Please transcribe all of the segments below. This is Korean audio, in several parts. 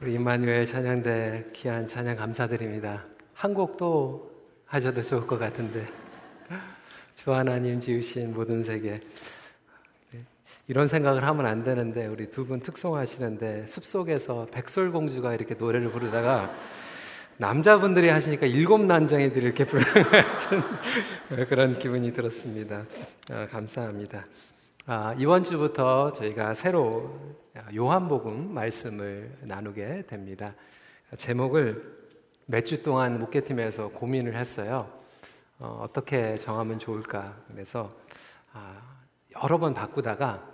우리 임마누엘 찬양대 귀한 찬양 감사드립니다. 한 곡도 하셔도 좋을 것 같은데 주 하나님 지으신 모든 세계 네, 이런 생각을 하면 안 되는데 우리 두 분 특송하시는데 숲속에서 백설공주가 이렇게 노래를 부르다가 남자분들이 하시니까 일곱 난장이들이 이렇게 부르는 것 같은 그런 기분이 들었습니다. 아, 감사합니다. 아, 이번 주부터 저희가 새로 요한복음 말씀을 나누게 됩니다. 제목을 몇 주 동안 목회팀에서 고민을 했어요. 어, 떻게 정하면 좋을까? 그래서 아, 여러 번 바꾸다가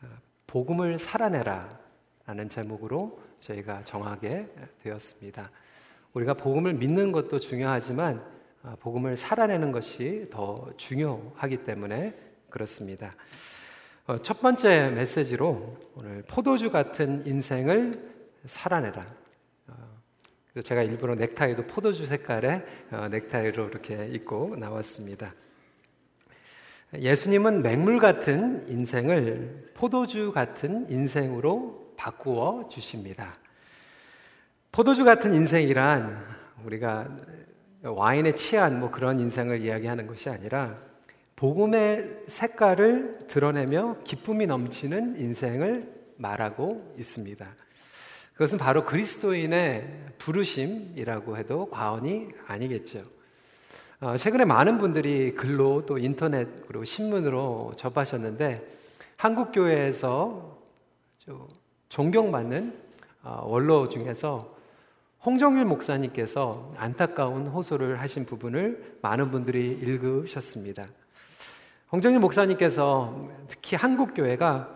아, 복음을 살아내라 라는 제목으로 저희가 정하게 되었습니다. 우리가 복음을 믿는 것도 중요하지만 아, 복음을 살아내는 것이 더 중요하기 때문에 그렇습니다. 어, 첫 번째 메시지로 오늘 포도주 같은 인생을 살아내라. 어, 제가 일부러 넥타이도 포도주 색깔의 어, 넥타이로 이렇게 입고 나왔습니다. 예수님은 맹물 같은 인생을 포도주 같은 인생으로 바꾸어 주십니다. 포도주 같은 인생이란 우리가 와인에 취한 뭐 그런 인생을 이야기하는 것이 아니라 복음의 색깔을 드러내며 기쁨이 넘치는 인생을 말하고 있습니다. 그것은 바로 그리스도인의 부르심이라고 해도 과언이 아니겠죠. 어, 최근에 많은 분들이 글로 또 인터넷 그리고 신문으로 접하셨는데 한국 교회에서 존경받는 어, 원로 중에서 홍정일 목사님께서 안타까운 호소를 하신 부분을 많은 분들이 읽으셨습니다. 홍정일 목사님께서 특히 한국 교회가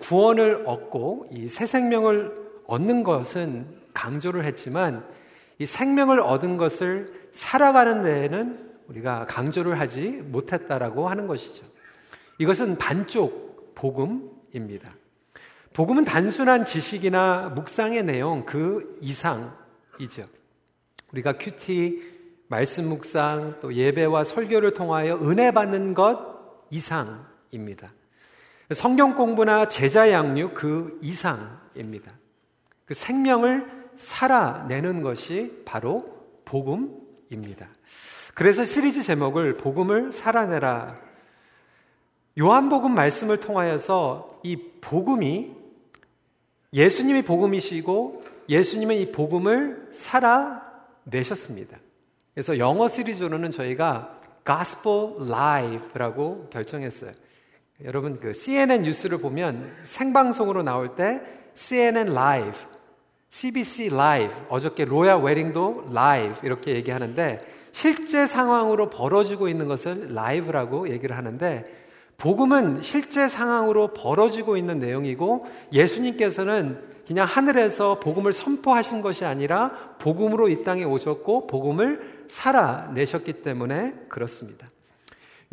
구원을 얻고 이 새 생명을 얻는 것은 강조를 했지만 이 생명을 얻은 것을 살아가는 데에는 우리가 강조를 하지 못했다라고 하는 것이죠. 이것은 반쪽 복음입니다. 복음은 단순한 지식이나 묵상의 내용 그 이상이죠. 우리가 큐티, 말씀 묵상, 또 예배와 설교를 통하여 은혜 받는 것 이상입니다. 성경 공부나 제자 양육 그 이상입니다. 그 생명을 살아내는 것이 바로 복음입니다. 그래서 시리즈 제목을 복음을 살아내라. 요한복음 말씀을 통하여서 이 복음이 예수님이 복음이시고 예수님은 이 복음을 살아내셨습니다. 그래서 영어 시리즈로는 저희가 Gospel Live라고 결정했어요. 여러분 그 CNN 뉴스를 보면 생방송으로 나올 때 CNN Live, CBC Live, 어저께 로얄 웨딩도 Live 이렇게 얘기하는데 실제 상황으로 벌어지고 있는 것을 라이브라고 얘기를 하는데 복음은 실제 상황으로 벌어지고 있는 내용이고 예수님께서는 그냥 하늘에서 복음을 선포하신 것이 아니라 복음으로 이 땅에 오셨고 복음을 살아내셨기 때문에 그렇습니다.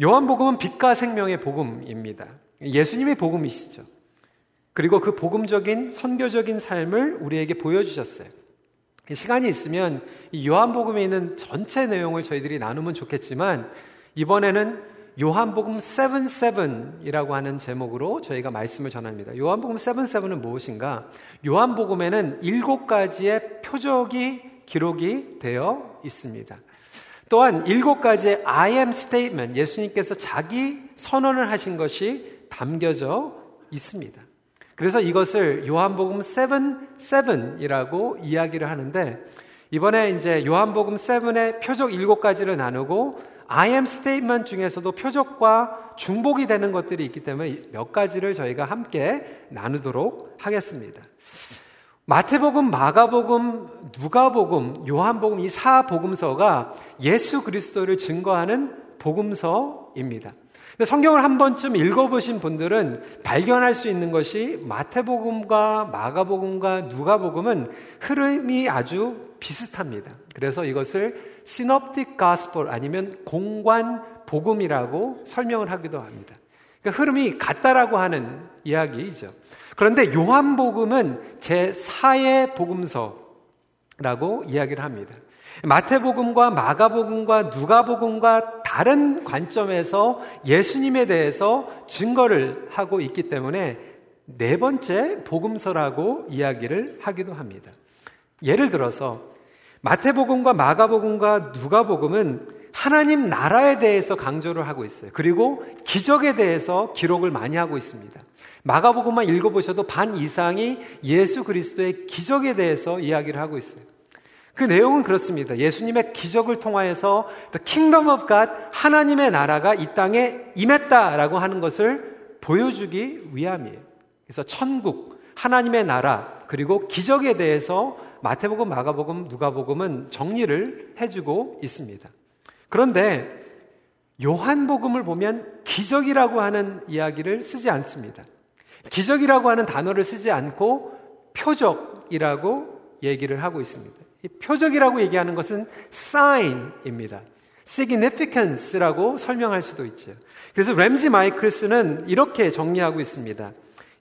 요한복음은 빛과 생명의 복음입니다. 예수님의 복음이시죠. 그리고 그 복음적인 선교적인 삶을 우리에게 보여주셨어요. 시간이 있으면 이 요한복음에 있는 전체 내용을 저희들이 나누면 좋겠지만 이번에는 요한복음 77이라고 하는 제목으로 저희가 말씀을 전합니다. 요한복음 77은 무엇인가? 요한복음에는 일곱 가지의 표적이 기록이 되어 있습니다. 또한 일곱 가지의 I am statement, 예수님께서 자기 선언을 하신 것이 담겨져 있습니다. 그래서 이것을 요한복음 7, 7이라고 이야기를 하는데, 이번에 이제 요한복음 7의 표적 일곱 가지를 나누고 I am statement 중에서도 표적과 중복이 되는 것들이 있기 때문에 몇 가지를 저희가 함께 나누도록 하겠습니다. 마태복음, 마가복음, 누가복음, 요한복음 이 사복음서가 예수 그리스도를 증거하는 복음서입니다. 성경을 한 번쯤 읽어보신 분들은 발견할 수 있는 것이 마태복음과 마가복음과 누가복음은 흐름이 아주 비슷합니다. 그래서 이것을 시놉틱 가스폴 아니면 공관 복음이라고 설명을 하기도 합니다. 그러니까 흐름이 같다라고 하는 이야기이죠. 그런데 요한복음은 제4의 복음서라고 이야기를 합니다. 마태복음과 마가복음과 누가복음과 다른 관점에서 예수님에 대해서 증거를 하고 있기 때문에 네 번째 복음서라고 이야기를 하기도 합니다. 예를 들어서 마태복음과 마가복음과 누가복음은 하나님 나라에 대해서 강조를 하고 있어요. 그리고 기적에 대해서 기록을 많이 하고 있습니다. 마가복음만 읽어보셔도 반 이상이 예수 그리스도의 기적에 대해서 이야기를 하고 있어요. 그 내용은 그렇습니다. 예수님의 기적을 통하여서 The Kingdom of God, 하나님의 나라가 이 땅에 임했다라고 하는 것을 보여주기 위함이에요. 그래서 천국, 하나님의 나라, 그리고 기적에 대해서 마태복음, 마가복음, 누가복음은 정리를 해주고 있습니다. 그런데 요한복음을 보면 기적이라고 하는 이야기를 쓰지 않습니다. 기적이라고 하는 단어를 쓰지 않고 표적이라고 얘기를 하고 있습니다. 표적이라고 얘기하는 것은 sign입니다. significance라고 설명할 수도 있죠. 그래서 램지 마이클스는 이렇게 정리하고 있습니다.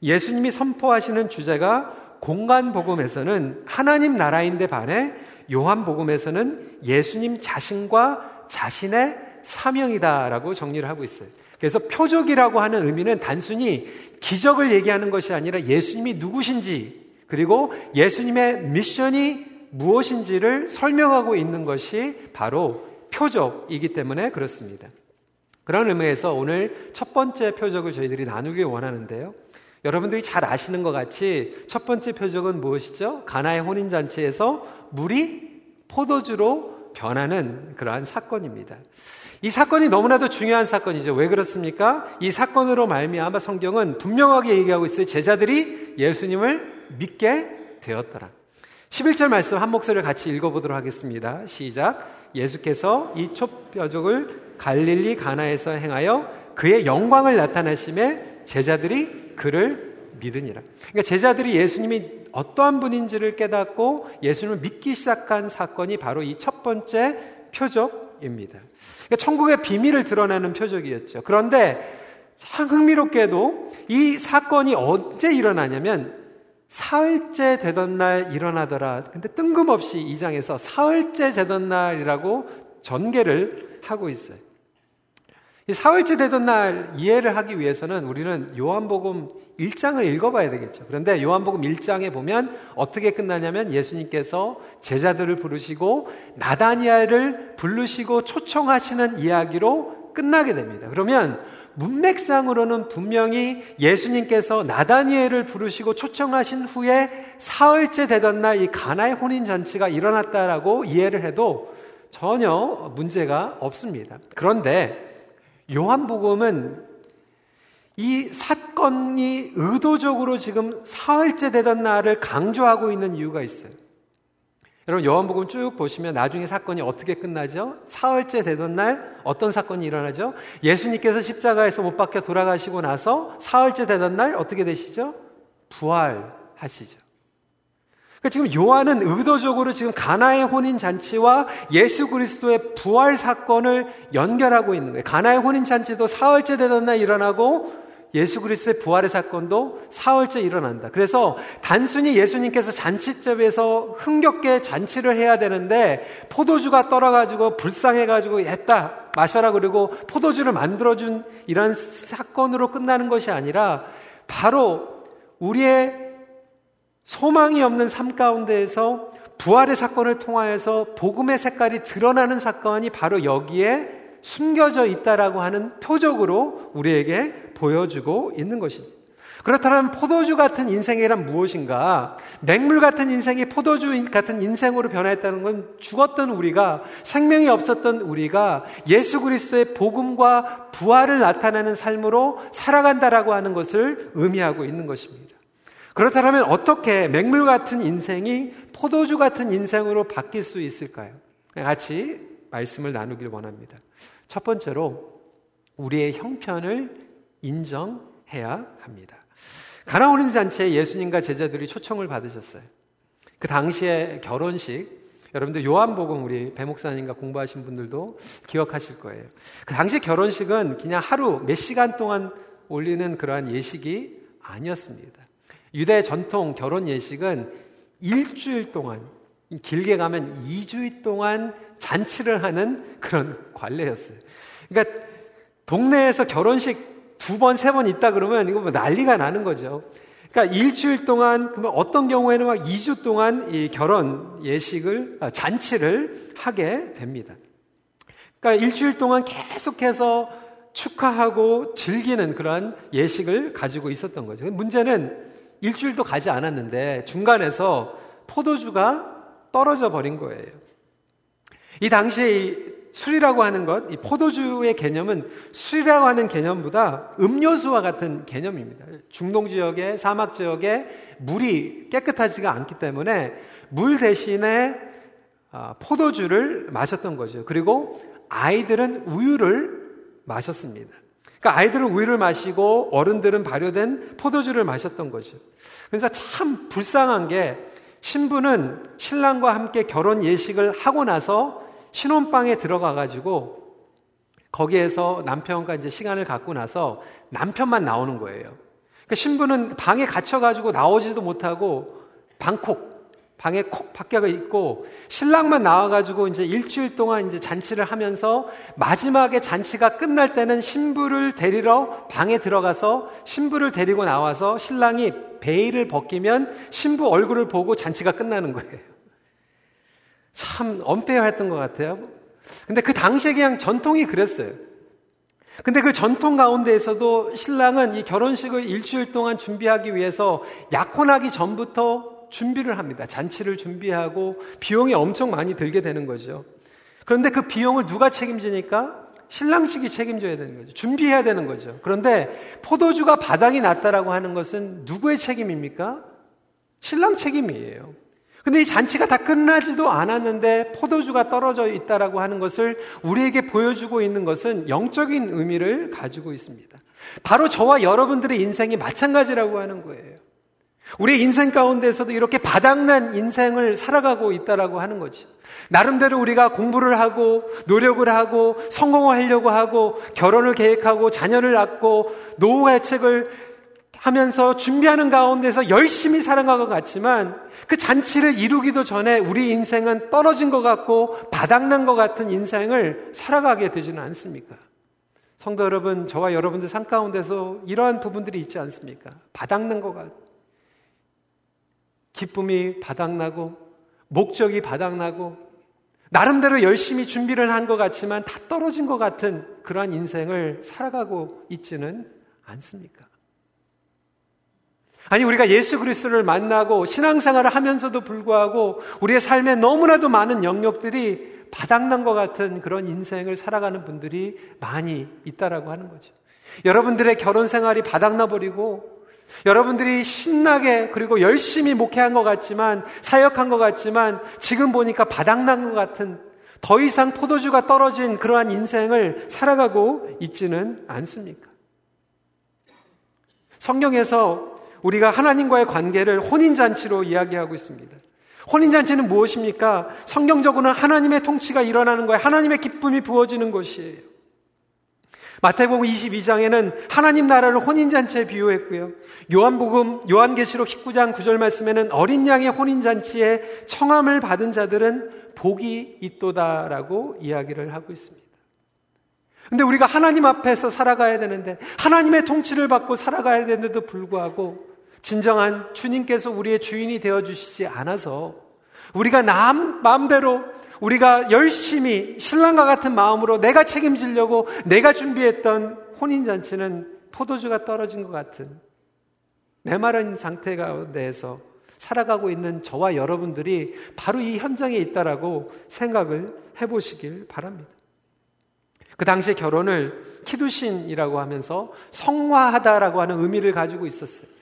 예수님이 선포하시는 주제가 공간 복음에서는 하나님 나라인데 반해 요한 복음에서는 예수님 자신과 자신의 사명이다라고 정리를 하고 있어요. 그래서 표적이라고 하는 의미는 단순히 기적을 얘기하는 것이 아니라 예수님이 누구신지 그리고 예수님의 미션이 무엇인지를 설명하고 있는 것이 바로 표적이기 때문에 그렇습니다. 그런 의미에서 오늘 첫 번째 표적을 저희들이 나누기 원하는데요. 여러분들이 잘 아시는 것 같이 첫 번째 표적은 무엇이죠? 가나의 혼인잔치에서 물이 포도주로 변하는 그러한 사건입니다. 이 사건이 너무나도 중요한 사건이죠. 왜 그렇습니까? 이 사건으로 말미암아 성경은 분명하게 얘기하고 있어요. 제자들이 예수님을 믿게 되었더라. 11절 말씀 한 목소리를 같이 읽어보도록 하겠습니다. 시작. 예수께서 이 촛뼈족을 갈릴리 가나에서 행하여 그의 영광을 나타내심에 제자들이 그를 믿으니라. 그러니까 제자들이 예수님이 어떠한 분인지를 깨닫고 예수님을 믿기 시작한 사건이 바로 이 첫 번째 표적입니다. 그러니까 천국의 비밀을 드러내는 표적이었죠. 그런데 참 흥미롭게도 이 사건이 언제 일어나냐면 사흘째 되던 날 일어나더라. 근데 뜬금없이 이 장에서 사흘째 되던 날이라고 전개를 하고 있어요. 이 사흘째 되던 날 이해를 하기 위해서는 우리는 요한복음 1장을 읽어봐야 되겠죠. 그런데 요한복음 1장에 보면 어떻게 끝나냐면 예수님께서 제자들을 부르시고 나다니엘을 부르시고 초청하시는 이야기로 끝나게 됩니다. 그러면 문맥상으로는 분명히 예수님께서 나다니엘을 부르시고 초청하신 후에 사흘째 되던 날 이 가나의 혼인 잔치가 일어났다라고 이해를 해도 전혀 문제가 없습니다. 그런데 요한복음은 이 사건이 의도적으로 지금 사흘째 되던 날을 강조하고 있는 이유가 있어요. 여러분 요한복음 쭉 보시면 나중에 사건이 어떻게 끝나죠? 사흘째 되던 날 어떤 사건이 일어나죠? 예수님께서 십자가에서 못 박혀 돌아가시고 나서 사흘째 되던 날 어떻게 되시죠? 부활하시죠. 그러니까 지금 요한은 의도적으로 지금 가나의 혼인 잔치와 예수 그리스도의 부활 사건을 연결하고 있는 거예요. 가나의 혼인 잔치도 사흘째 되던 날 일어나고 예수 그리스도의 부활의 사건도 사흘째 일어난다. 그래서 단순히 예수님께서 잔치집에서 흥겹게 잔치를 해야 되는데 포도주가 떨어가지고 불쌍해가지고 했다 마셔라 그리고 포도주를 만들어준 이런 사건으로 끝나는 것이 아니라 바로 우리의 소망이 없는 삶 가운데에서 부활의 사건을 통하여서 복음의 색깔이 드러나는 사건이 바로 여기에 숨겨져 있다라고 하는 표적으로 우리에게 보여주고 있는 것입니다. 그렇다면 포도주 같은 인생이란 무엇인가? 맹물 같은 인생이 포도주 같은 인생으로 변화했다는 건 죽었던 우리가 생명이 없었던 우리가 예수 그리스도의 복음과 부활을 나타내는 삶으로 살아간다라고 하는 것을 의미하고 있는 것입니다. 그렇다면 어떻게 맹물 같은 인생이 포도주 같은 인생으로 바뀔 수 있을까요? 같이 말씀을 나누길 원합니다. 첫 번째로 우리의 형편을 인정해야 합니다. 가나오는 잔치에 예수님과 제자들이 초청을 받으셨어요. 그 당시에 결혼식, 여러분들 요한복음 우리 배 목사님과 공부하신 분들도 기억하실 거예요. 그 당시 결혼식은 그냥 하루 몇 시간 동안 올리는 그러한 예식이 아니었습니다. 유대 전통 결혼 예식은 일주일 동안, 길게 가면 2주일 동안 잔치를 하는 그런 관례였어요. 그러니까 동네에서 결혼식 두 번, 세 번 있다 그러면 이거 뭐 난리가 나는 거죠. 그러니까 일주일 동안 어떤 경우에는 막 2주 동안 이 결혼 예식을 아, 잔치를 하게 됩니다. 그러니까 일주일 동안 계속해서 축하하고 즐기는 그러한 예식을 가지고 있었던 거죠. 문제는 일주일도 가지 않았는데 중간에서 포도주가 떨어져 버린 거예요. 이 당시에 술이라고 하는 것, 이 포도주의 개념은 술이라고 하는 개념보다 음료수와 같은 개념입니다. 중동 지역의 사막 지역에 물이 깨끗하지가 않기 때문에 물 대신에 아, 포도주를 마셨던 거죠. 그리고 아이들은 우유를 마셨습니다. 그러니까 아이들은 우유를 마시고 어른들은 발효된 포도주를 마셨던 거죠. 그래서 참 불쌍한 게 신부는 신랑과 함께 결혼 예식을 하고 나서 신혼방에 들어가 가지고 거기에서 남편과 이제 시간을 갖고 나서 남편만 나오는 거예요. 그러니까 신부는 방에 갇혀 가지고 나오지도 못하고 방콕 방에 콕 박혀가 있고 신랑만 나와 가지고 이제 일주일 동안 이제 잔치를 하면서 마지막에 잔치가 끝날 때는 신부를 데리러 방에 들어가서 신부를 데리고 나와서 신랑이 베일을 벗기면 신부 얼굴을 보고 잔치가 끝나는 거예요. 참 언페어했던 것 같아요. 근데 그 당시에 그냥 전통이 그랬어요. 근데 그 전통 가운데에서도 신랑은 이 결혼식을 일주일 동안 준비하기 위해서 약혼하기 전부터 준비를 합니다. 잔치를 준비하고 비용이 엄청 많이 들게 되는 거죠. 그런데 그 비용을 누가 책임지니까? 신랑 측이 책임져야 되는 거죠. 준비해야 되는 거죠. 그런데 포도주가 바닥이 났다라고 하는 것은 누구의 책임입니까? 신랑 책임이에요. 근데 이 잔치가 다 끝나지도 않았는데 포도주가 떨어져 있다라고 하는 것을 우리에게 보여주고 있는 것은 영적인 의미를 가지고 있습니다. 바로 저와 여러분들의 인생이 마찬가지라고 하는 거예요. 우리 인생 가운데서도 이렇게 바닥난 인생을 살아가고 있다라고 하는 거죠. 나름대로 우리가 공부를 하고 노력을 하고 성공을 하려고 하고 결혼을 계획하고 자녀를 낳고 노후 대책을 하면서 준비하는 가운데서 열심히 살아간 것 같지만 그 잔치를 이루기도 전에 우리 인생은 떨어진 것 같고 바닥난 것 같은 인생을 살아가게 되지는 않습니까? 성도 여러분, 저와 여러분들 삶 가운데서 이러한 부분들이 있지 않습니까? 바닥난 것 같, 기쁨이 바닥나고, 목적이 바닥나고, 나름대로 열심히 준비를 한 것 같지만 다 떨어진 것 같은 그러한 인생을 살아가고 있지는 않습니까? 아니 우리가 예수 그리스도를 만나고 신앙생활을 하면서도 불구하고 우리의 삶에 너무나도 많은 영역들이 바닥난 것 같은 그런 인생을 살아가는 분들이 많이 있다라고 하는 거죠. 여러분들의 결혼 생활이 바닥나 버리고 여러분들이 신나게 그리고 열심히 목회한 것 같지만 사역한 것 같지만 지금 보니까 바닥난 것 같은 더 이상 포도주가 떨어진 그러한 인생을 살아가고 있지는 않습니까? 성경에서 우리가 하나님과의 관계를 혼인잔치로 이야기하고 있습니다. 혼인잔치는 무엇입니까? 성경적으로는 하나님의 통치가 일어나는 거예요. 하나님의 기쁨이 부어지는 것이에요. 마태복음 22장에는 하나님 나라를 혼인잔치에 비유했고요. 요한복음, 요한계시록 19장 9절 말씀에는 어린 양의 혼인잔치에 청함을 받은 자들은 복이 있도다라고 이야기를 하고 있습니다. 근데 우리가 하나님 앞에서 살아가야 되는데, 하나님의 통치를 받고 살아가야 되는데도 불구하고, 진정한 주님께서 우리의 주인이 되어 주시지 않아서 우리가 남 마음대로 우리가 열심히 신랑과 같은 마음으로 내가 책임지려고 내가 준비했던 혼인 잔치는 포도주가 떨어진 것 같은 메마른 상태 가운데에서 살아가고 있는 저와 여러분들이 바로 이 현장에 있다라고 생각을 해보시길 바랍니다. 그 당시에 결혼을 키두신이라고 하면서 성화하다라고 하는 의미를 가지고 있었어요.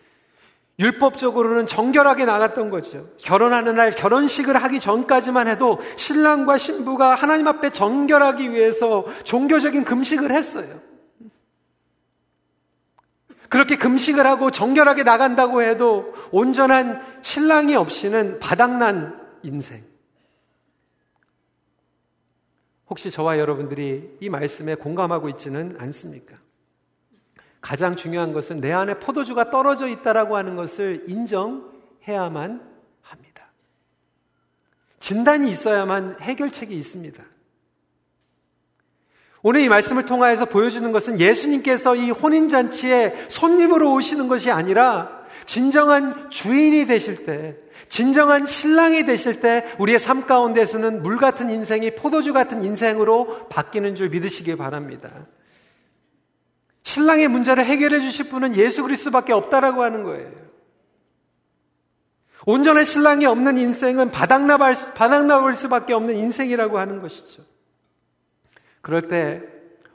율법적으로는 정결하게 나갔던 거죠. 결혼하는 날 결혼식을 하기 전까지만 해도 신랑과 신부가 하나님 앞에 정결하기 위해서 종교적인 금식을 했어요. 그렇게 금식을 하고 정결하게 나간다고 해도 온전한 신랑이 없이는 바닥난 인생. 혹시 저와 여러분들이 이 말씀에 공감하고 있지는 않습니까? 가장 중요한 것은 내 안에 포도주가 떨어져 있다라고 하는 것을 인정해야만 합니다. 진단이 있어야만 해결책이 있습니다. 오늘 이 말씀을 통하여서 보여주는 것은 예수님께서 이 혼인잔치에 손님으로 오시는 것이 아니라 진정한 주인이 되실 때, 진정한 신랑이 되실 때 우리의 삶 가운데서는 물 같은 인생이 포도주 같은 인생으로 바뀌는 줄 믿으시기 바랍니다. 신랑의 문제를 해결해 주실 분은 예수 그리스도밖에 없다라고 하는 거예요. 온전한 신랑이 없는 인생은 바닥나발, 바닥나올 수밖에 없는 인생이라고 하는 것이죠. 그럴 때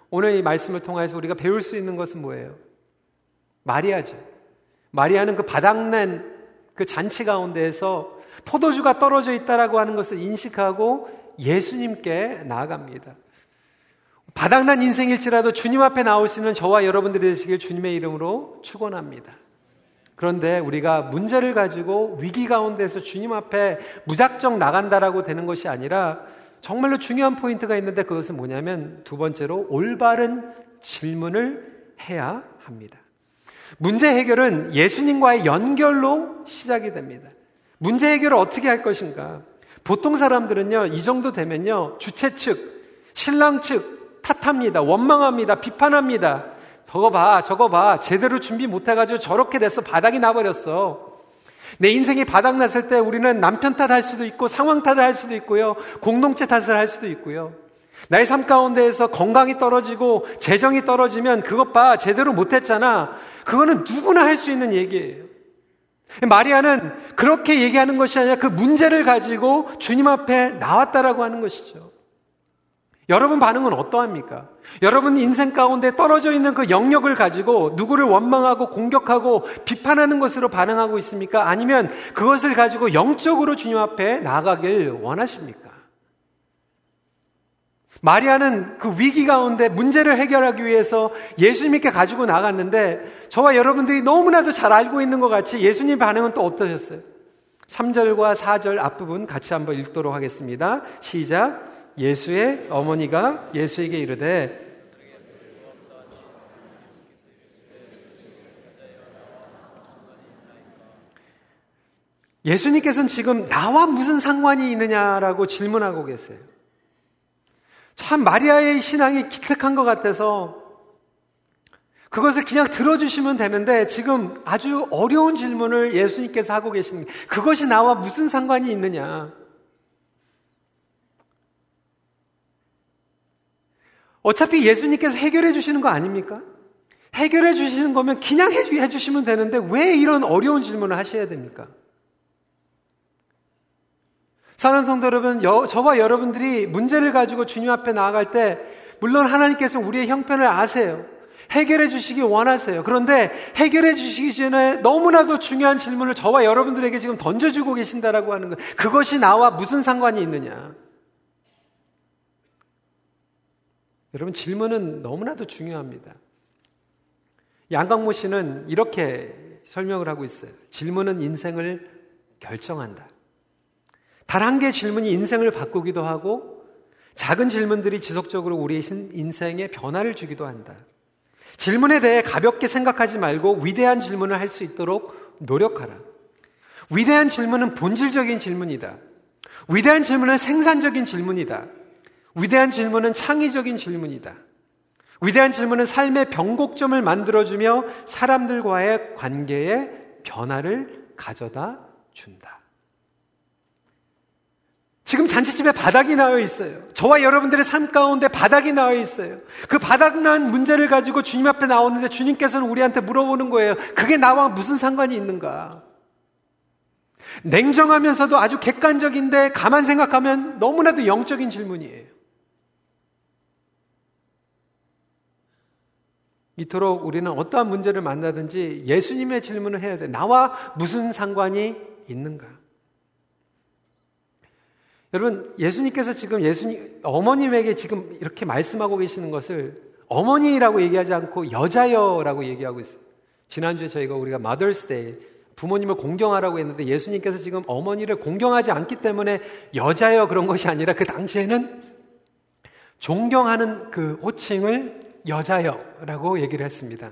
오늘 이 말씀을 통해서 우리가 배울 수 있는 것은 뭐예요? 마리아죠. 마리아는 그 바닥난 그 잔치 가운데에서 포도주가 떨어져 있다라고 하는 것을 인식하고 예수님께 나아갑니다. 바닥난 인생일지라도 주님 앞에 나오시는 저와 여러분들이 되시길 주님의 이름으로 축원합니다. 그런데 우리가 문제를 가지고 위기 가운데서 주님 앞에 무작정 나간다라고 되는 것이 아니라 정말로 중요한 포인트가 있는데 그것은 뭐냐면 두 번째로 올바른 질문을 해야 합니다. 문제 해결은 예수님과의 연결로 시작이 됩니다. 문제 해결을 어떻게 할 것인가? 보통 사람들은요, 이 정도 되면요, 주최 측, 신랑 측 탓합니다. 원망합니다. 비판합니다. 저거 봐, 저거 봐. 제대로 준비 못 해가지고 저렇게 돼서 바닥이 나버렸어. 내 인생이 바닥났을 때 우리는 남편 탓할 수도 있고 상황 탓을 할 수도 있고요. 공동체 탓을 할 수도 있고요. 나의 삶 가운데에서 건강이 떨어지고 재정이 떨어지면 그것 봐 제대로 못했잖아. 그거는 누구나 할 수 있는 얘기예요. 마리아는 그렇게 얘기하는 것이 아니라 그 문제를 가지고 주님 앞에 나왔다라고 하는 것이죠. 여러분 반응은 어떠합니까? 여러분 인생 가운데 떨어져 있는 그 영역을 가지고 누구를 원망하고 공격하고 비판하는 것으로 반응하고 있습니까? 아니면 그것을 가지고 영적으로 주님 앞에 나가길 원하십니까? 마리아는 그 위기 가운데 문제를 해결하기 위해서 예수님께 가지고 나갔는데 저와 여러분들이 너무나도 잘 알고 있는 것 같이 예수님 반응은 또 어떠셨어요? 3절과 4절 앞부분 같이 한번 읽도록 하겠습니다. 시작. 예수의 어머니가 예수에게 이르되 예수님께서는 지금 나와 무슨 상관이 있느냐라고 질문하고 계세요. 참 마리아의 신앙이 기특한 것 같아서 그것을 그냥 들어주시면 되는데 지금 아주 어려운 질문을 예수님께서 하고 계십니다. 그것이 나와 무슨 상관이 있느냐? 어차피 예수님께서 해결해 주시는 거 아닙니까? 해결해 주시는 거면 그냥 해 주시면 되는데 왜 이런 어려운 질문을 하셔야 됩니까? 사는 성도 여러분, 여, 저와 여러분들이 문제를 가지고 주님 앞에 나아갈 때, 물론 하나님께서 우리의 형편을 아세요. 해결해 주시기 원하세요. 그런데 해결해 주시기 전에 너무나도 중요한 질문을 저와 여러분들에게 지금 던져주고 계신다라고 하는 것. 그것이 나와 무슨 상관이 있느냐? 여러분, 질문은 너무나도 중요합니다. 양강모 씨는 이렇게 설명을 하고 있어요. 질문은 인생을 결정한다. 단 한 개의 질문이 인생을 바꾸기도 하고 작은 질문들이 지속적으로 우리의 인생에 변화를 주기도 한다. 질문에 대해 가볍게 생각하지 말고 위대한 질문을 할 수 있도록 노력하라. 위대한 질문은 본질적인 질문이다. 위대한 질문은 생산적인 질문이다. 위대한 질문은 창의적인 질문이다. 위대한 질문은 삶의 변곡점을 만들어주며 사람들과의 관계에 변화를 가져다 준다. 지금 잔치집에 바닥이 나와 있어요. 저와 여러분들의 삶 가운데 바닥이 나와 있어요. 그 바닥난 문제를 가지고 주님 앞에 나오는데 주님께서는 우리한테 물어보는 거예요. 그게 나와 무슨 상관이 있는가? 냉정하면서도 아주 객관적인데 가만 생각하면 너무나도 영적인 질문이에요. 이토록 우리는 어떠한 문제를 만나든지 예수님의 질문을 해야 돼. 나와 무슨 상관이 있는가? 여러분, 예수님께서 지금 예수님, 어머님에게 지금 이렇게 말씀하고 계시는 것을 어머니라고 얘기하지 않고 여자여라고 얘기하고 있어요. 지난주에 저희가 우리가 Day, 부모님을 공경하라고 했는데 예수님께서 지금 어머니를 공경하지 않기 때문에 여자여 그런 것이 아니라 그 당시에는 존경하는 그 호칭을 여자여라고 얘기를 했습니다.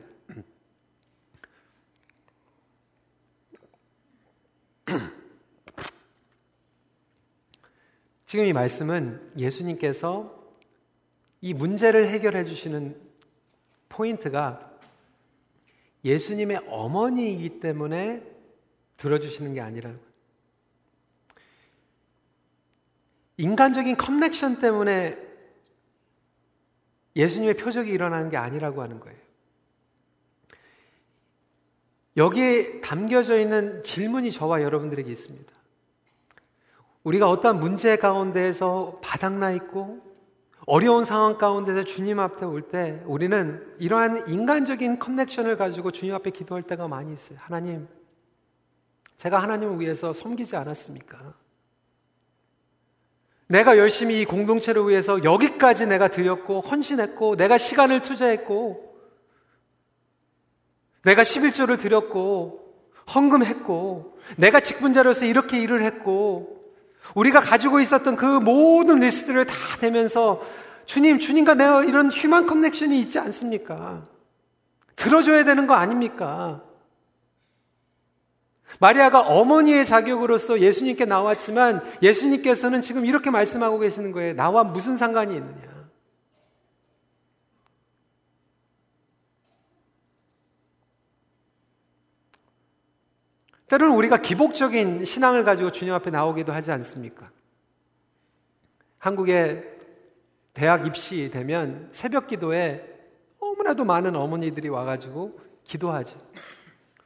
지금 이 말씀은 예수님께서 이 문제를 해결해 주시는 포인트가 예수님의 어머니이기 때문에 들어주시는 게 거예요. 인간적인 커넥션 때문에 예수님의 표적이 일어나는 게 아니라고 하는 거예요. 여기에 담겨져 있는 질문이 저와 여러분들에게 있습니다. 우리가 어떠한 문제 가운데에서 바닥나 있고 어려운 상황 가운데서 주님 앞에 올 때 우리는 이러한 인간적인 커넥션을 가지고 주님 앞에 기도할 때가 많이 있어요. 하나님, 제가 하나님을 위해서 섬기지 않았습니까? 내가 열심히 이 공동체를 위해서 여기까지 내가 드렸고 헌신했고 내가 시간을 투자했고 내가 11조를 드렸고 헌금했고 내가 직분자로서 이렇게 일을 했고 우리가 가지고 있었던 그 모든 리스트를 다 대면서 주님, 주님과 내가 이런 human connection이 있지 않습니까? 들어줘야 되는 거 아닙니까? 마리아가 어머니의 자격으로서 예수님께 나왔지만 예수님께서는 지금 이렇게 말씀하고 계시는 거예요. 나와 무슨 상관이 있느냐? 때로는 우리가 기복적인 신앙을 가지고 주님 앞에 나오기도 하지 않습니까? 한국에 대학 입시 되면 새벽 기도에 너무나도 많은 어머니들이 와가지고 기도하죠.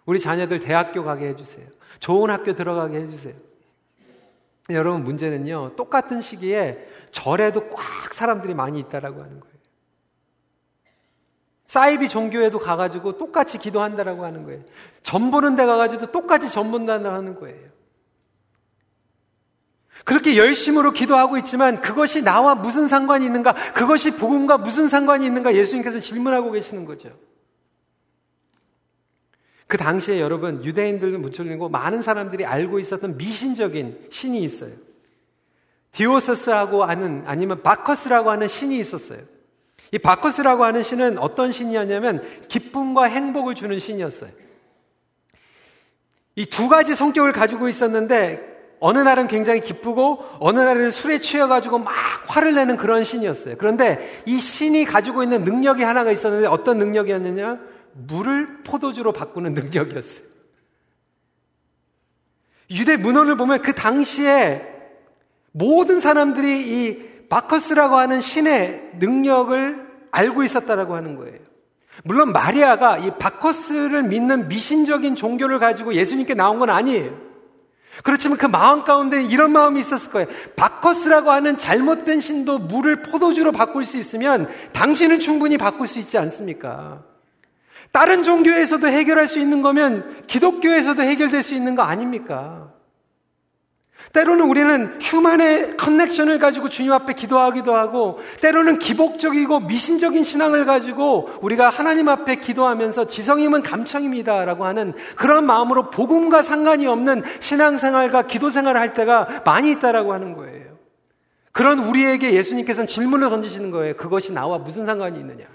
우리 자녀들 대학교 가게 해주세요. 좋은 학교 들어가게 해주세요. 여러분 문제는요. 똑같은 시기에 절에도 꽉 사람들이 많이 있다라고 하는 거예요. 사이비 종교에도 가가지고 똑같이 기도한다라고 하는 거예요. 전 보는 데 가가지고 똑같이 전 본다고 하는 거예요. 그렇게 열심으로 기도하고 있지만 그것이 나와 무슨 상관이 있는가? 그것이 복음과 무슨 상관이 있는가? 예수님께서 질문하고 계시는 거죠. 그 당시에 여러분 유대인들도 무슬림고 많은 사람들이 알고 있었던 미신적인 신이 있어요. 디오서스하고 하는 아니면 바커스라고 하는 신이 있었어요. 이 바커스라고 하는 신은 어떤 신이었냐면 기쁨과 행복을 주는 신이었어요. 이 두 가지 성격을 가지고 있었는데 어느 날은 굉장히 기쁘고 어느 날은 술에 취해가지고 막 화를 내는 그런 신이었어요. 그런데 이 신이 가지고 있는 능력이 하나가 있었는데 어떤 능력이었느냐? 물을 포도주로 바꾸는 능력이었어요. 유대 문헌을 보면 그 당시에 모든 사람들이 이 바커스라고 하는 신의 능력을 알고 있었다라고 하는 거예요. 물론 마리아가 이 바커스를 믿는 미신적인 종교를 가지고 예수님께 나온 건 아니에요. 그렇지만 그 마음 가운데 이런 마음이 있었을 거예요. 바커스라고 하는 잘못된 신도 물을 포도주로 바꿀 수 있으면 당신은 충분히 바꿀 수 있지 않습니까? 다른 종교에서도 해결할 수 있는 거면 기독교에서도 해결될 수 있는 거 아닙니까? 때로는 우리는 휴만의 커넥션을 가지고 주님 앞에 기도하기도 하고, 때로는 기복적이고 미신적인 신앙을 가지고 우리가 하나님 앞에 기도하면서 지성임은 감청입니다라고 하는 그런 마음으로 복음과 상관이 없는 신앙생활과 기도생활을 할 때가 많이 있다라고 하는 거예요. 그런 우리에게 예수님께서는 질문을 던지시는 거예요. 그것이 나와 무슨 상관이 있느냐?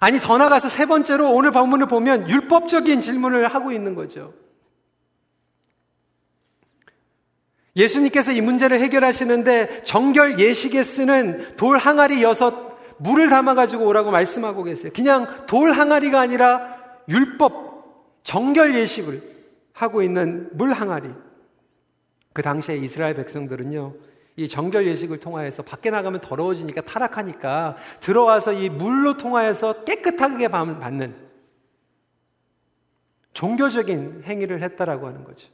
아니, 더 나가서 세 번째로 오늘 본문을 보면 율법적인 질문을 하고 있는 거죠. 예수님께서 이 문제를 해결하시는데 정결 예식에 쓰는 돌 항아리 여섯 물을 담아가지고 오라고 말씀하고 계세요. 그냥 돌 항아리가 아니라 율법, 정결 예식을 하고 있는 물 항아리. 그 당시에 이스라엘 백성들은요, 이 정결 예식을 통하여서 밖에 나가면 더러워지니까 타락하니까 들어와서 이 물로 통하여서 깨끗하게 받는 종교적인 행위를 했다라고 하는 거죠.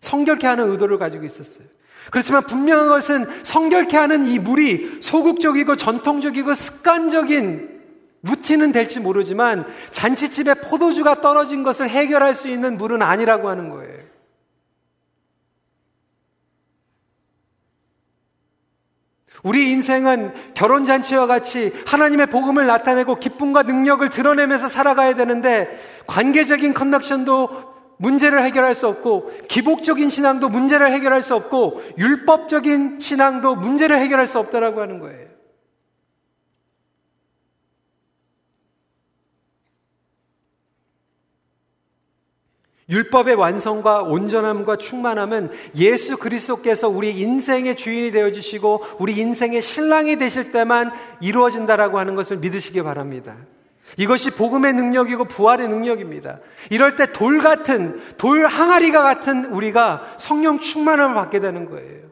성결케 하는 의도를 가지고 있었어요. 그렇지만 분명한 것은 성결케 하는 이 물이 소극적이고 전통적이고 습관적인 루틴은 될지 모르지만 잔치집에 포도주가 떨어진 것을 해결할 수 있는 물은 아니라고 하는 거예요. 우리 인생은 결혼잔치와 같이 하나님의 복음을 나타내고 기쁨과 능력을 드러내면서 살아가야 되는데 관계적인 커넥션도 문제를 해결할 수 없고 기복적인 신앙도 문제를 해결할 수 없고 율법적인 신앙도 문제를 해결할 수 없다라고 하는 거예요. 율법의 완성과 온전함과 충만함은 예수 그리스도께서 우리 인생의 주인이 되어 주시고 우리 인생의 신랑이 되실 때만 이루어진다라고 하는 것을 믿으시기 바랍니다. 이것이 복음의 능력이고 부활의 능력입니다. 이럴 때 돌 같은 돌 항아리가 같은 우리가 성령 충만함을 받게 되는 거예요.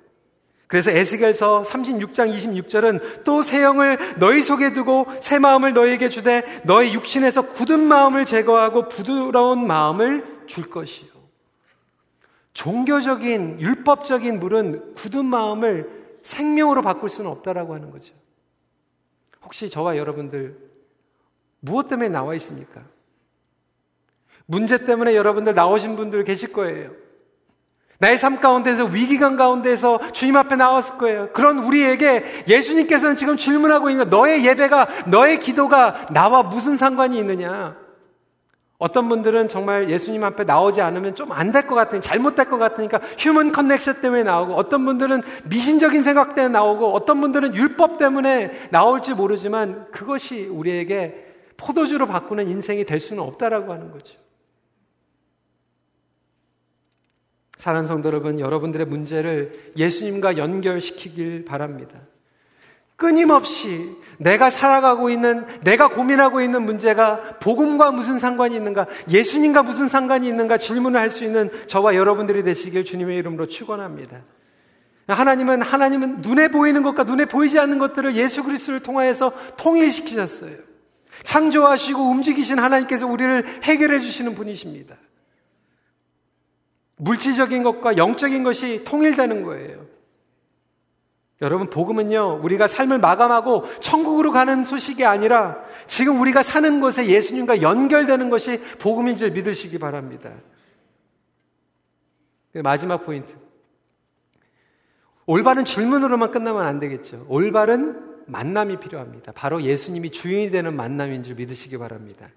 그래서 에스겔서 36장 26절은 또 새 영을 너희 속에 두고 새 마음을 너희에게 주되 너희 육신에서 굳은 마음을 제거하고 부드러운 마음을 줄 것이요. 종교적인 율법적인 물은 굳은 마음을 생명으로 바꿀 수는 없다라고 하는 거죠. 혹시 저와 여러분들 무엇 때문에 나와 있습니까? 문제 때문에 여러분들 나오신 분들 계실 거예요. 나의 삶 가운데서 위기감 가운데서 주님 앞에 나왔을 거예요. 그런 우리에게 예수님께서는 지금 질문하고 있는 거, 너의 예배가, 너의 기도가 나와 무슨 상관이 있느냐? 어떤 분들은 정말 예수님 앞에 나오지 않으면 좀 안 될 것 같으니, 잘못될 것 같으니까 휴먼 커넥션 때문에 나오고, 어떤 분들은 미신적인 생각 때문에 나오고, 어떤 분들은 율법 때문에 나올지 모르지만 그것이 우리에게 포도주로 바꾸는 인생이 될 수는 없다라고 하는 거죠. 사랑하는 성도 여러분, 여러분들의 문제를 예수님과 연결시키길 바랍니다. 끊임없이 내가 살아가고 있는, 내가 고민하고 있는 문제가 복음과 무슨 상관이 있는가, 예수님과 무슨 상관이 있는가 질문을 할 수 있는 저와 여러분들이 되시길 주님의 이름으로 축원합니다. 하나님은 하나님은 눈에 보이는 것과 눈에 보이지 않는 것들을 예수 그리스도를 통하여서 통일시키셨어요. 창조하시고 움직이신 하나님께서 우리를 해결해 주시는 분이십니다. 물질적인 것과 영적인 것이 통일되는 거예요. 여러분, 복음은요, 우리가 삶을 마감하고 천국으로 가는 소식이 아니라 지금 우리가 사는 곳에 예수님과 연결되는 것이 복음인 줄 믿으시기 바랍니다. 마지막 포인트. 올바른 질문으로만 끝나면 안 되겠죠. 올바른 만남이 필요합니다. 바로 예수님이 주인이 되는 만남인 줄 믿으시기 바랍니다.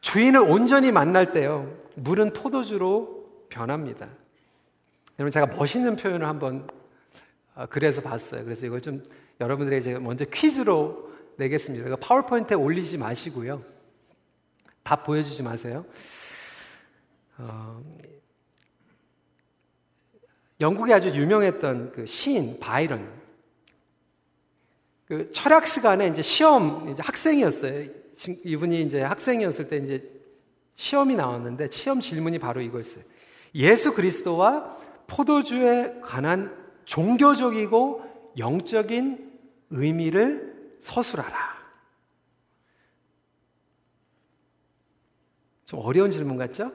주인을 온전히 만날 때요, 물은 포도주로 변합니다. 여러분 제가 멋있는 표현을 한번 어, 그래서 봤어요. 그래서 이걸 좀 여러분들에게 제가 먼저 퀴즈로 내겠습니다. 이거 파워포인트에 올리지 마시고요. 다 보여주지 마세요. 어, 영국에 아주 유명했던 그 시인 바이런. 그 철학 시간에 이제 시험 이제 학생이었어요. 이분이 이제 학생이었을 때 이제 시험이 나왔는데 시험 질문이 바로 이거였어요. 예수 그리스도와 포도주에 관한 종교적이고 영적인 의미를 서술하라. 좀 어려운 질문 같죠?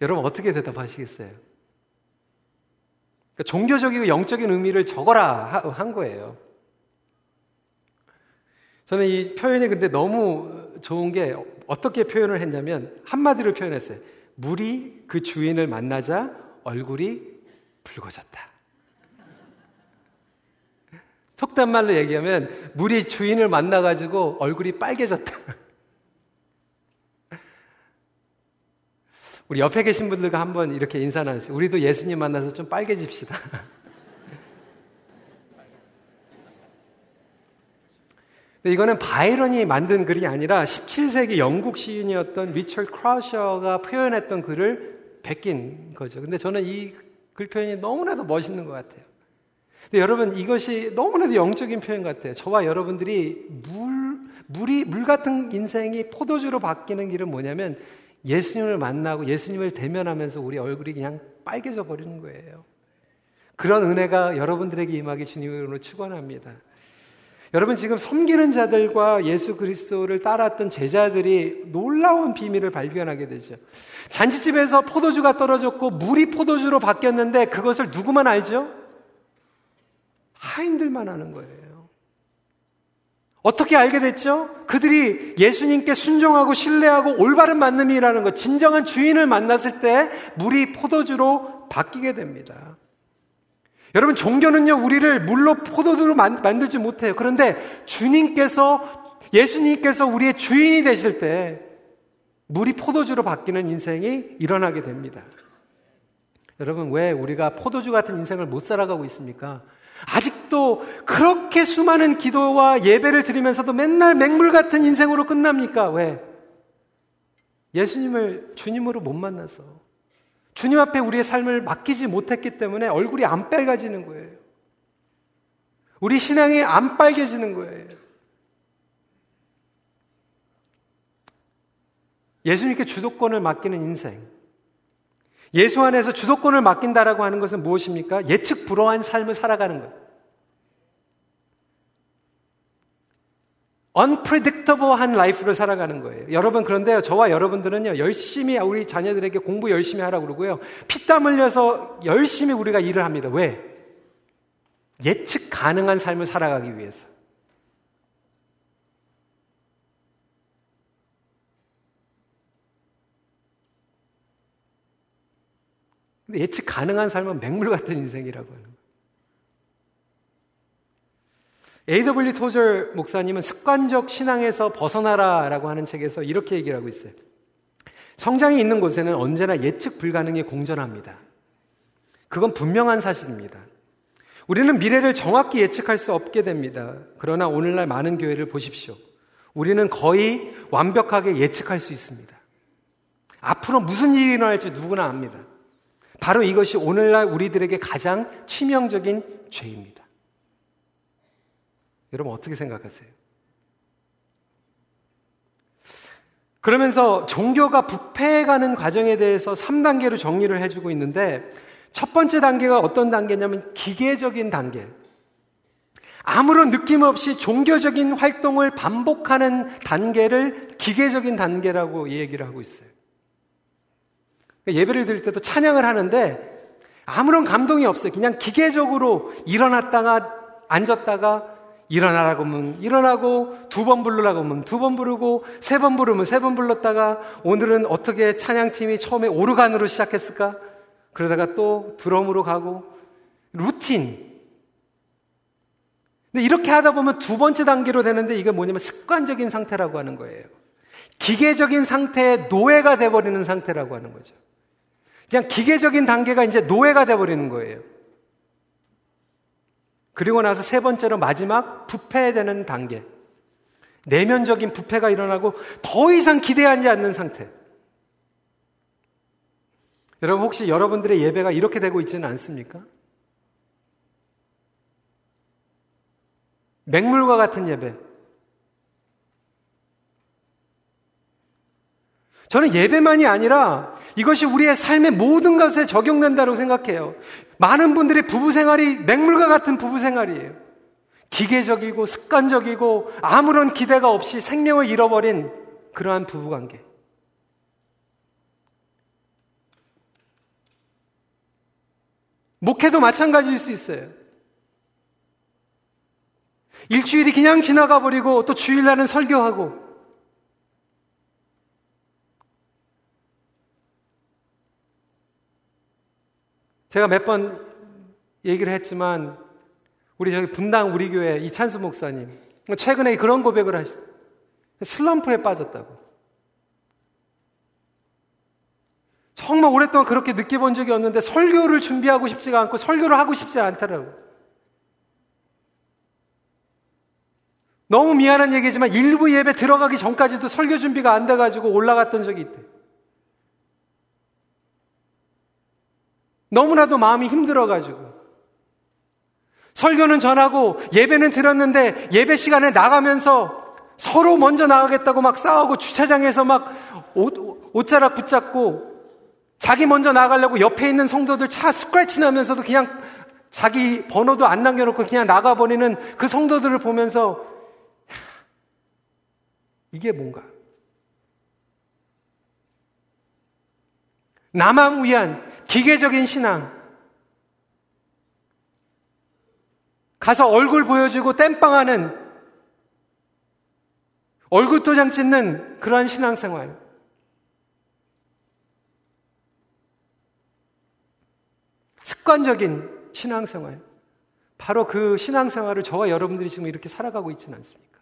여러분 어떻게 대답하시겠어요? 그러니까 종교적이고 영적인 의미를 적어라 한 거예요. 저는 이 표현이 근데 너무 좋은 게 어떻게 표현을 했냐면 한마디로 표현했어요. 물이 그 주인을 만나자 얼굴이 붉어졌다. 속단 말로 얘기하면 물이 주인을 만나가지고 얼굴이 빨개졌다. 우리 옆에 계신 분들과 한번 이렇게 인사 나누시죠. 우리도 예수님 만나서 좀 빨개집시다. 이거는 바이런이 만든 글이 아니라 17세기 영국 시인이었던 리처드 크라셔가 표현했던 글을 베낀 거죠. 근데 저는 이 글 표현이 너무나도 멋있는 것 같아요. 근데 여러분 이것이 너무나도 영적인 표현 같아요. 저와 여러분들이 물 물이 물 같은 인생이 포도주로 바뀌는 길은 뭐냐면 예수님을 만나고 예수님을 대면하면서 우리 얼굴이 그냥 빨개져 버리는 거예요. 그런 은혜가 여러분들에게 임하기 주님으로 축원합니다. 여러분 지금 섬기는 자들과 예수 그리스도를 따랐던 제자들이 놀라운 비밀을 발견하게 되죠. 잔치집에서 포도주가 떨어졌고 물이 포도주로 바뀌었는데 그것을 누구만 알죠? 하인들만 아는 거예요. 어떻게 알게 됐죠? 그들이 예수님께 순종하고 신뢰하고 올바른 만남이라는 것, 진정한 주인을 만났을 때 물이 포도주로 바뀌게 됩니다. 여러분, 종교는요, 우리를 물로 포도주로 만들지 못해요. 그런데 주님께서, 예수님께서 우리의 주인이 되실 때, 물이 포도주로 바뀌는 인생이 일어나게 됩니다. 여러분, 왜 우리가 포도주 같은 인생을 못 살아가고 있습니까? 아직 도 그렇게 수많은 기도와 예배를 드리면서도 맨날 맹물 같은 인생으로 끝납니까? 왜? 예수님을 주님으로 못 만나서. 주님 앞에 우리의 삶을 맡기지 못했기 때문에 얼굴이 안 빨개지는 거예요. 우리 신앙이 안 빨개지는 거예요. 예수님께 주도권을 맡기는 인생. 예수 안에서 주도권을 맡긴다라고 하는 것은 무엇입니까? 예측 불허한 삶을 살아가는 것. Unpredictable한 라이프를 살아가는 거예요. 여러분 그런데요. 저와 여러분들은요. 열심히 우리 자녀들에게 공부 열심히 하라고 그러고요. 피땀 흘려서 열심히 우리가 일을 합니다. 왜? 예측 가능한 삶을 살아가기 위해서. 예측 가능한 삶은 맹물 같은 인생이라고 하는 거예요. A.W. 토절 목사님은 습관적 신앙에서 벗어나라라고 하는 책에서 이렇게 얘기를 하고 있어요. 성장이 있는 곳에는 언제나 예측 불가능이 공존합니다. 그건 분명한 사실입니다. 우리는 미래를 정확히 예측할 수 없게 됩니다. 그러나 오늘날 많은 교회를 보십시오. 우리는 거의 완벽하게 예측할 수 있습니다. 앞으로 무슨 일이 일어날지 누구나 압니다. 바로 이것이 오늘날 우리들에게 가장 치명적인 죄입니다. 여러분 어떻게 생각하세요? 그러면서 종교가 부패해가는 과정에 대해서 3단계로 정리를 해주고 있는데 첫 번째 단계가 어떤 단계냐면 기계적인 단계. 아무런 느낌 없이 종교적인 활동을 반복하는 단계를 기계적인 단계라고 얘기를 하고 있어요. 예배를 드릴 때도 찬양을 하는데 아무런 감동이 없어요. 그냥 기계적으로 일어났다가 앉았다가 일어나라고 하면 일어나고 두 번 부르라고 하면 두 번 부르고 세 번 부르면 세 번 불렀다가 오늘은 어떻게 찬양팀이 처음에 오르간으로 시작했을까? 그러다가 또 드럼으로 가고 루틴. 근데 이렇게 하다 보면 두 번째 단계로 되는데 이게 뭐냐면 습관적인 상태라고 하는 거예요. 기계적인 상태에 노예가 돼버리는 상태라고 하는 거죠. 그냥 기계적인 단계가 이제 노예가 돼버리는 거예요. 그리고 나서 세 번째로 마지막 부패되는 단계. 내면적인 부패가 일어나고 더 이상 기대하지 않는 상태. 여러분 혹시 여러분들의 예배가 이렇게 되고 있지는 않습니까? 맹물과 같은 예배. 저는 예배만이 아니라 이것이 우리의 삶의 모든 것에 적용된다고 생각해요. 많은 분들의 부부 생활이 맹물과 같은 부부 생활이에요. 기계적이고 습관적이고 아무런 기대가 없이 생명을 잃어버린 그러한 부부 관계. 목회도 마찬가지일 수 있어요. 일주일이 그냥 지나가 버리고 또 주일날은 설교하고 제가 몇 번 얘기를 했지만 우리 저기 분당 우리 교회 이찬수 목사님 최근에 그런 고백을 하시 슬럼프에 빠졌다고. 정말 오랫동안 그렇게 느껴본 적이 없는데 설교를 준비하고 싶지가 않고 설교를 하고 싶지 않더라고. 너무 미안한 얘기지만 일부 예배 들어가기 전까지도 설교 준비가 안 돼가지고 올라갔던 적이 있대. 너무나도 마음이 힘들어가지고. 설교는 전하고 예배는 들었는데 예배 시간에 나가면서 서로 먼저 나가겠다고 막 싸우고 주차장에서 막 옷, 옷자락 붙잡고 자기 먼저 나가려고 옆에 있는 성도들 차 스크래치 나면서도 그냥 자기 번호도 안 남겨놓고 그냥 나가버리는 그 성도들을 보면서 이게 뭔가? 나만 위한 기계적인 신앙. 가서 얼굴 보여주고 땜빵하는 얼굴 도장 찍는 그러한 신앙생활. 습관적인 신앙생활. 바로 그 신앙생활을 저와 여러분들이 지금 이렇게 살아가고 있지는 않습니까?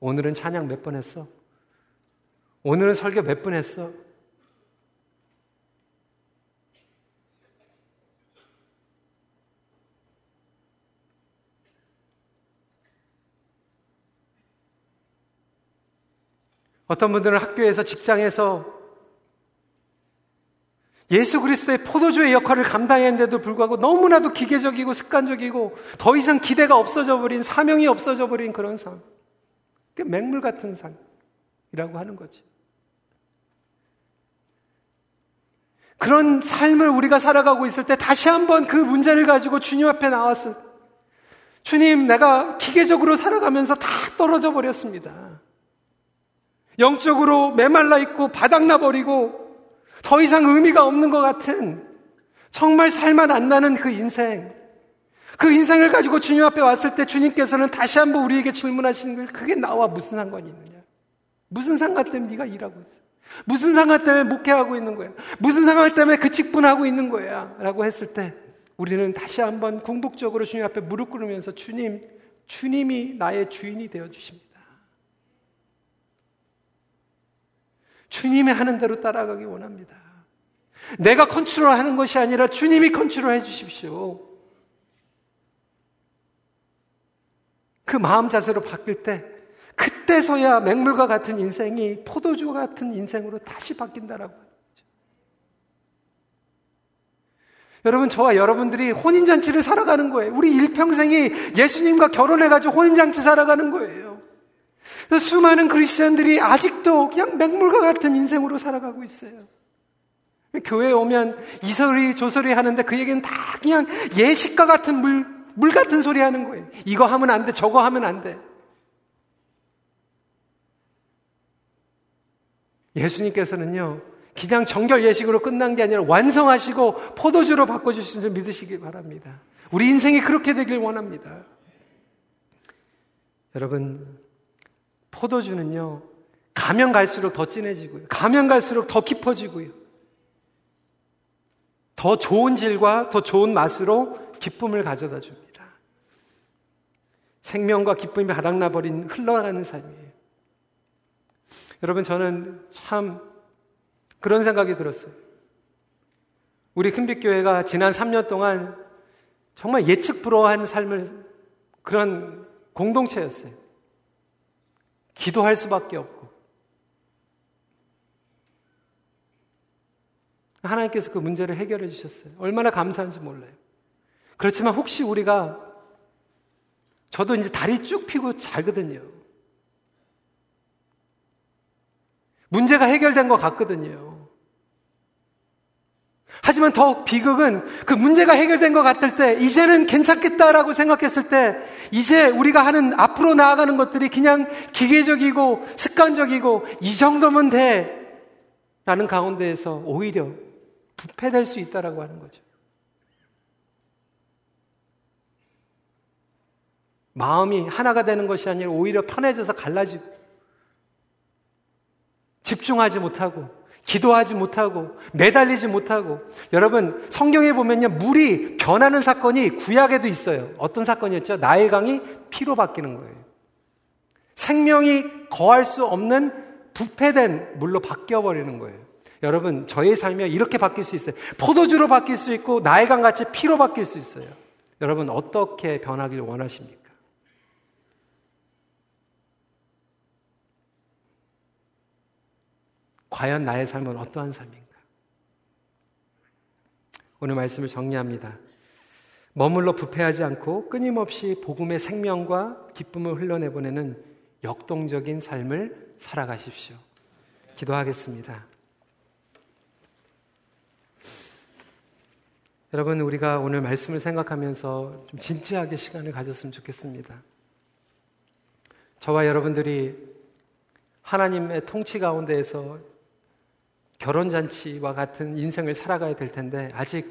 오늘은 찬양 몇 번 했어? 오늘은 설교 몇 번 했어? 어떤 분들은 학교에서 직장에서 예수 그리스도의 포도주의 역할을 감당했는데도 불구하고 너무나도 기계적이고 습관적이고 더 이상 기대가 없어져 버린 사명이 없어져 버린 그런 삶. 맹물 같은 삶이라고 하는 거죠. 그런 삶을 우리가 살아가고 있을 때 다시 한번 그 문제를 가지고 주님 앞에 나왔을 때 주님, 내가 기계적으로 살아가면서 다 떨어져 버렸습니다. 영적으로 메말라 있고 바닥나 버리고 더 이상 의미가 없는 것 같은 정말 살만 안 나는 그 인생. 그 인생을 가지고 주님 앞에 왔을 때 주님께서는 다시 한번 우리에게 질문하시는 거예요. 그게 나와 무슨 상관이 있느냐? 무슨 상관 때문에 네가 일하고 있어? 무슨 상관 때문에 목회하고 있는 거야? 무슨 상관 때문에 그 직분하고 있는 거야? 라고 했을 때 우리는 다시 한번 궁극적으로 주님 앞에 무릎 꿇으면서 주님, 주님이 나의 주인이 되어 주십니다. 주님이 하는 대로 따라가기 원합니다. 내가 컨트롤 하는 것이 아니라 주님이 컨트롤 해 주십시오. 그 마음 자세로 바뀔 때, 그때서야 맹물과 같은 인생이 포도주 같은 인생으로 다시 바뀐다라고. 여러분, 저와 여러분들이 혼인잔치를 살아가는 거예요. 우리 일평생이 예수님과 결혼해가지고 혼인잔치 살아가는 거예요. 수많은 그리스도인들이 아직도 그냥 맹물과 같은 인생으로 살아가고 있어요. 교회에 오면 이소리 조소리 하는데 그 얘기는 다 그냥 예식과 같은 물, 물 같은 소리 하는 거예요. 이거 하면 안 돼, 저거 하면 안 돼. 예수님께서는요, 그냥 정결 예식으로 끝난 게 아니라 완성하시고 포도주로 바꿔주신 줄 믿으시기 바랍니다. 우리 인생이 그렇게 되길 원합니다. 여러분, 포도주는요, 가면 갈수록 더 진해지고요. 가면 갈수록 더 깊어지고요. 더 좋은 질과 더 좋은 맛으로 기쁨을 가져다 줍니다. 생명과 기쁨이 바닥나버린 흘러가는 삶이에요. 여러분, 저는 참 그런 생각이 들었어요. 우리 큰빛교회가 지난 3년 동안 정말 예측 불허한 삶을 그런 공동체였어요. 기도할 수밖에 없고. 하나님께서 그 문제를 해결해 주셨어요. 얼마나 감사한지 몰라요. 그렇지만 혹시 우리가 저도 이제 다리 쭉 피고 자거든요. 문제가 해결된 것 같거든요. 하지만 더욱 비극은 그 문제가 해결된 것 같을 때, 이제는 괜찮겠다라고 생각했을 때, 이제 우리가 하는 앞으로 나아가는 것들이 그냥 기계적이고 습관적이고 이 정도면 돼. 라는 가운데에서 오히려 부패될 수 있다라고 하는 거죠. 마음이 하나가 되는 것이 아니라 오히려 편해져서 갈라지고, 집중하지 못하고, 기도하지 못하고 매달리지 못하고 여러분 성경에 보면요 물이 변하는 사건이 구약에도 있어요. 어떤 사건이었죠? 나일 강이 피로 바뀌는 거예요. 생명이 거할 수 없는 부패된 물로 바뀌어 버리는 거예요. 여러분 저의 삶이 이렇게 바뀔 수 있어요. 포도주로 바뀔 수 있고 나일 강 같이 피로 바뀔 수 있어요. 여러분 어떻게 변하기를 원하십니까? 과연 나의 삶은 어떠한 삶인가? 오늘 말씀을 정리합니다. 머물러 부패하지 않고 끊임없이 복음의 생명과 기쁨을 흘러내보내는 역동적인 삶을 살아가십시오. 기도하겠습니다. 여러분, 우리가 오늘 말씀을 생각하면서 좀 진지하게 시간을 가졌으면 좋겠습니다. 저와 여러분들이 하나님의 통치 가운데에서 결혼잔치와 같은 인생을 살아가야 될 텐데 아직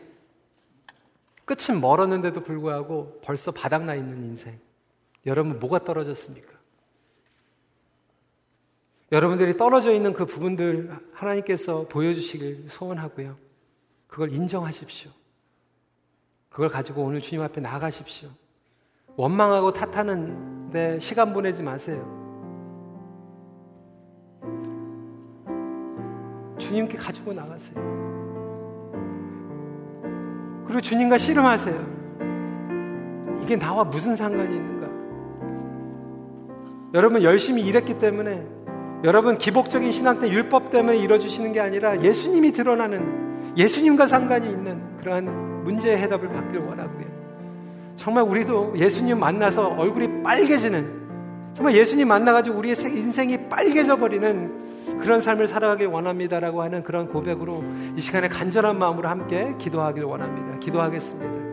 끝은 멀었는데도 불구하고 벌써 바닥나 있는 인생. 여러분 뭐가 떨어졌습니까? 여러분들이 떨어져 있는 그 부분들 하나님께서 보여주시길 소원하고요. 그걸 인정하십시오. 그걸 가지고 오늘 주님 앞에 나가십시오. 원망하고 탓하는데 시간 보내지 마세요. 주님께 가지고 나가세요. 그리고 주님과 씨름하세요. 이게 나와 무슨 상관이 있는가? 여러분 열심히 일했기 때문에 여러분 기복적인 신앙 때 율법 때문에 이루어주시는 게 아니라 예수님이 드러나는 예수님과 상관이 있는 그러한 문제의 해답을 받기를 원하고요. 정말 우리도 예수님 만나서 얼굴이 빨개지는 정말 예수님 만나가지고 우리의 인생이 빨개져 버리는 그런 삶을 살아가길 원합니다라고 하는 그런 고백으로 이 시간에 간절한 마음으로 함께 기도하길 원합니다. 기도하겠습니다.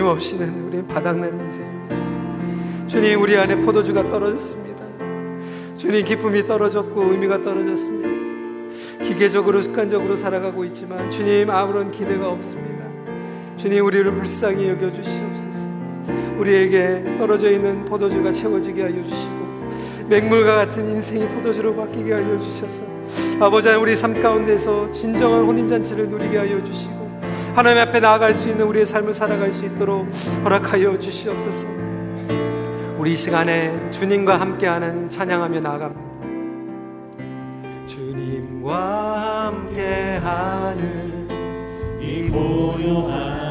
없이는 우리 바닥난 인생. 주님, 우리 안에 포도주가 떨어졌습니다. 주님, 기쁨이 떨어졌고 의미가 떨어졌습니다. 기계적으로 습관적으로 살아가고 있지만 주님 아무런 기대가 없습니다. 주님 우리를 불쌍히 여겨 주시옵소서. 우리에게 떨어져 있는 포도주가 채워지게 하여 주시고 맹물과 같은 인생이 포도주로 바뀌게 하여 주셔서 아버지 우리 삶 가운데서 진정한 혼인 잔치를 누리게 하여 주시고 하나님 앞에 나아갈 수 있는 우리의 삶을 살아갈 수 있도록 허락하여 주시옵소서. 우리 이 시간에 주님과 함께하는 찬양하며 나아갑니다. 주님과 함께하는 이 고요한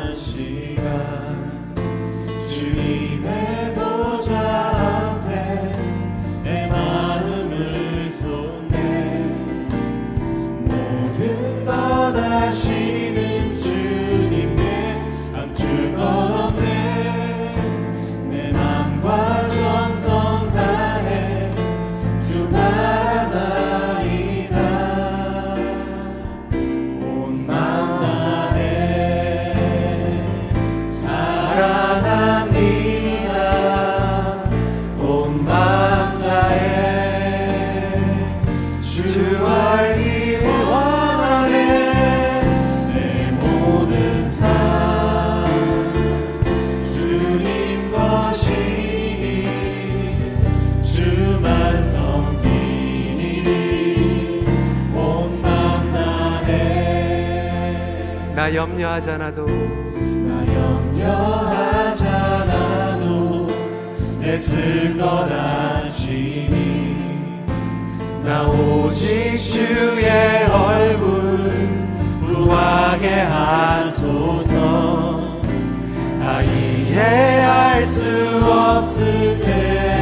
염려하잖아도 나 염려하잖아도 애쓸 것 안심이 나 오직 주의 얼굴 부하게 하소서. 다 이해할 수 없을 때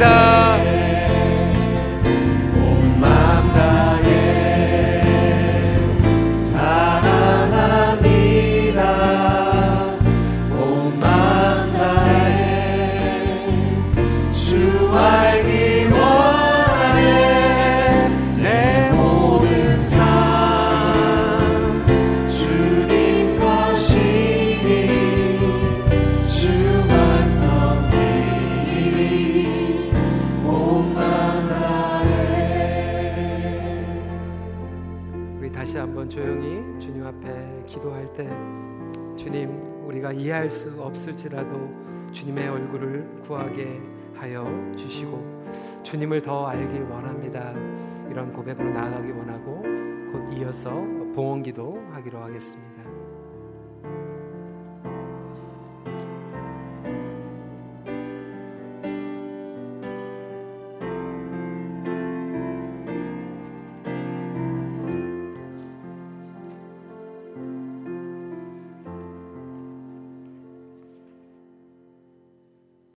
사 이해할 수 없을지라도 주님의 얼굴을 구하게 하여 주시고 주님을 더 알기 원합니다. 이런 고백으로 나아가기 원하고 곧 이어서 봉헌기도 하기로 하겠습니다.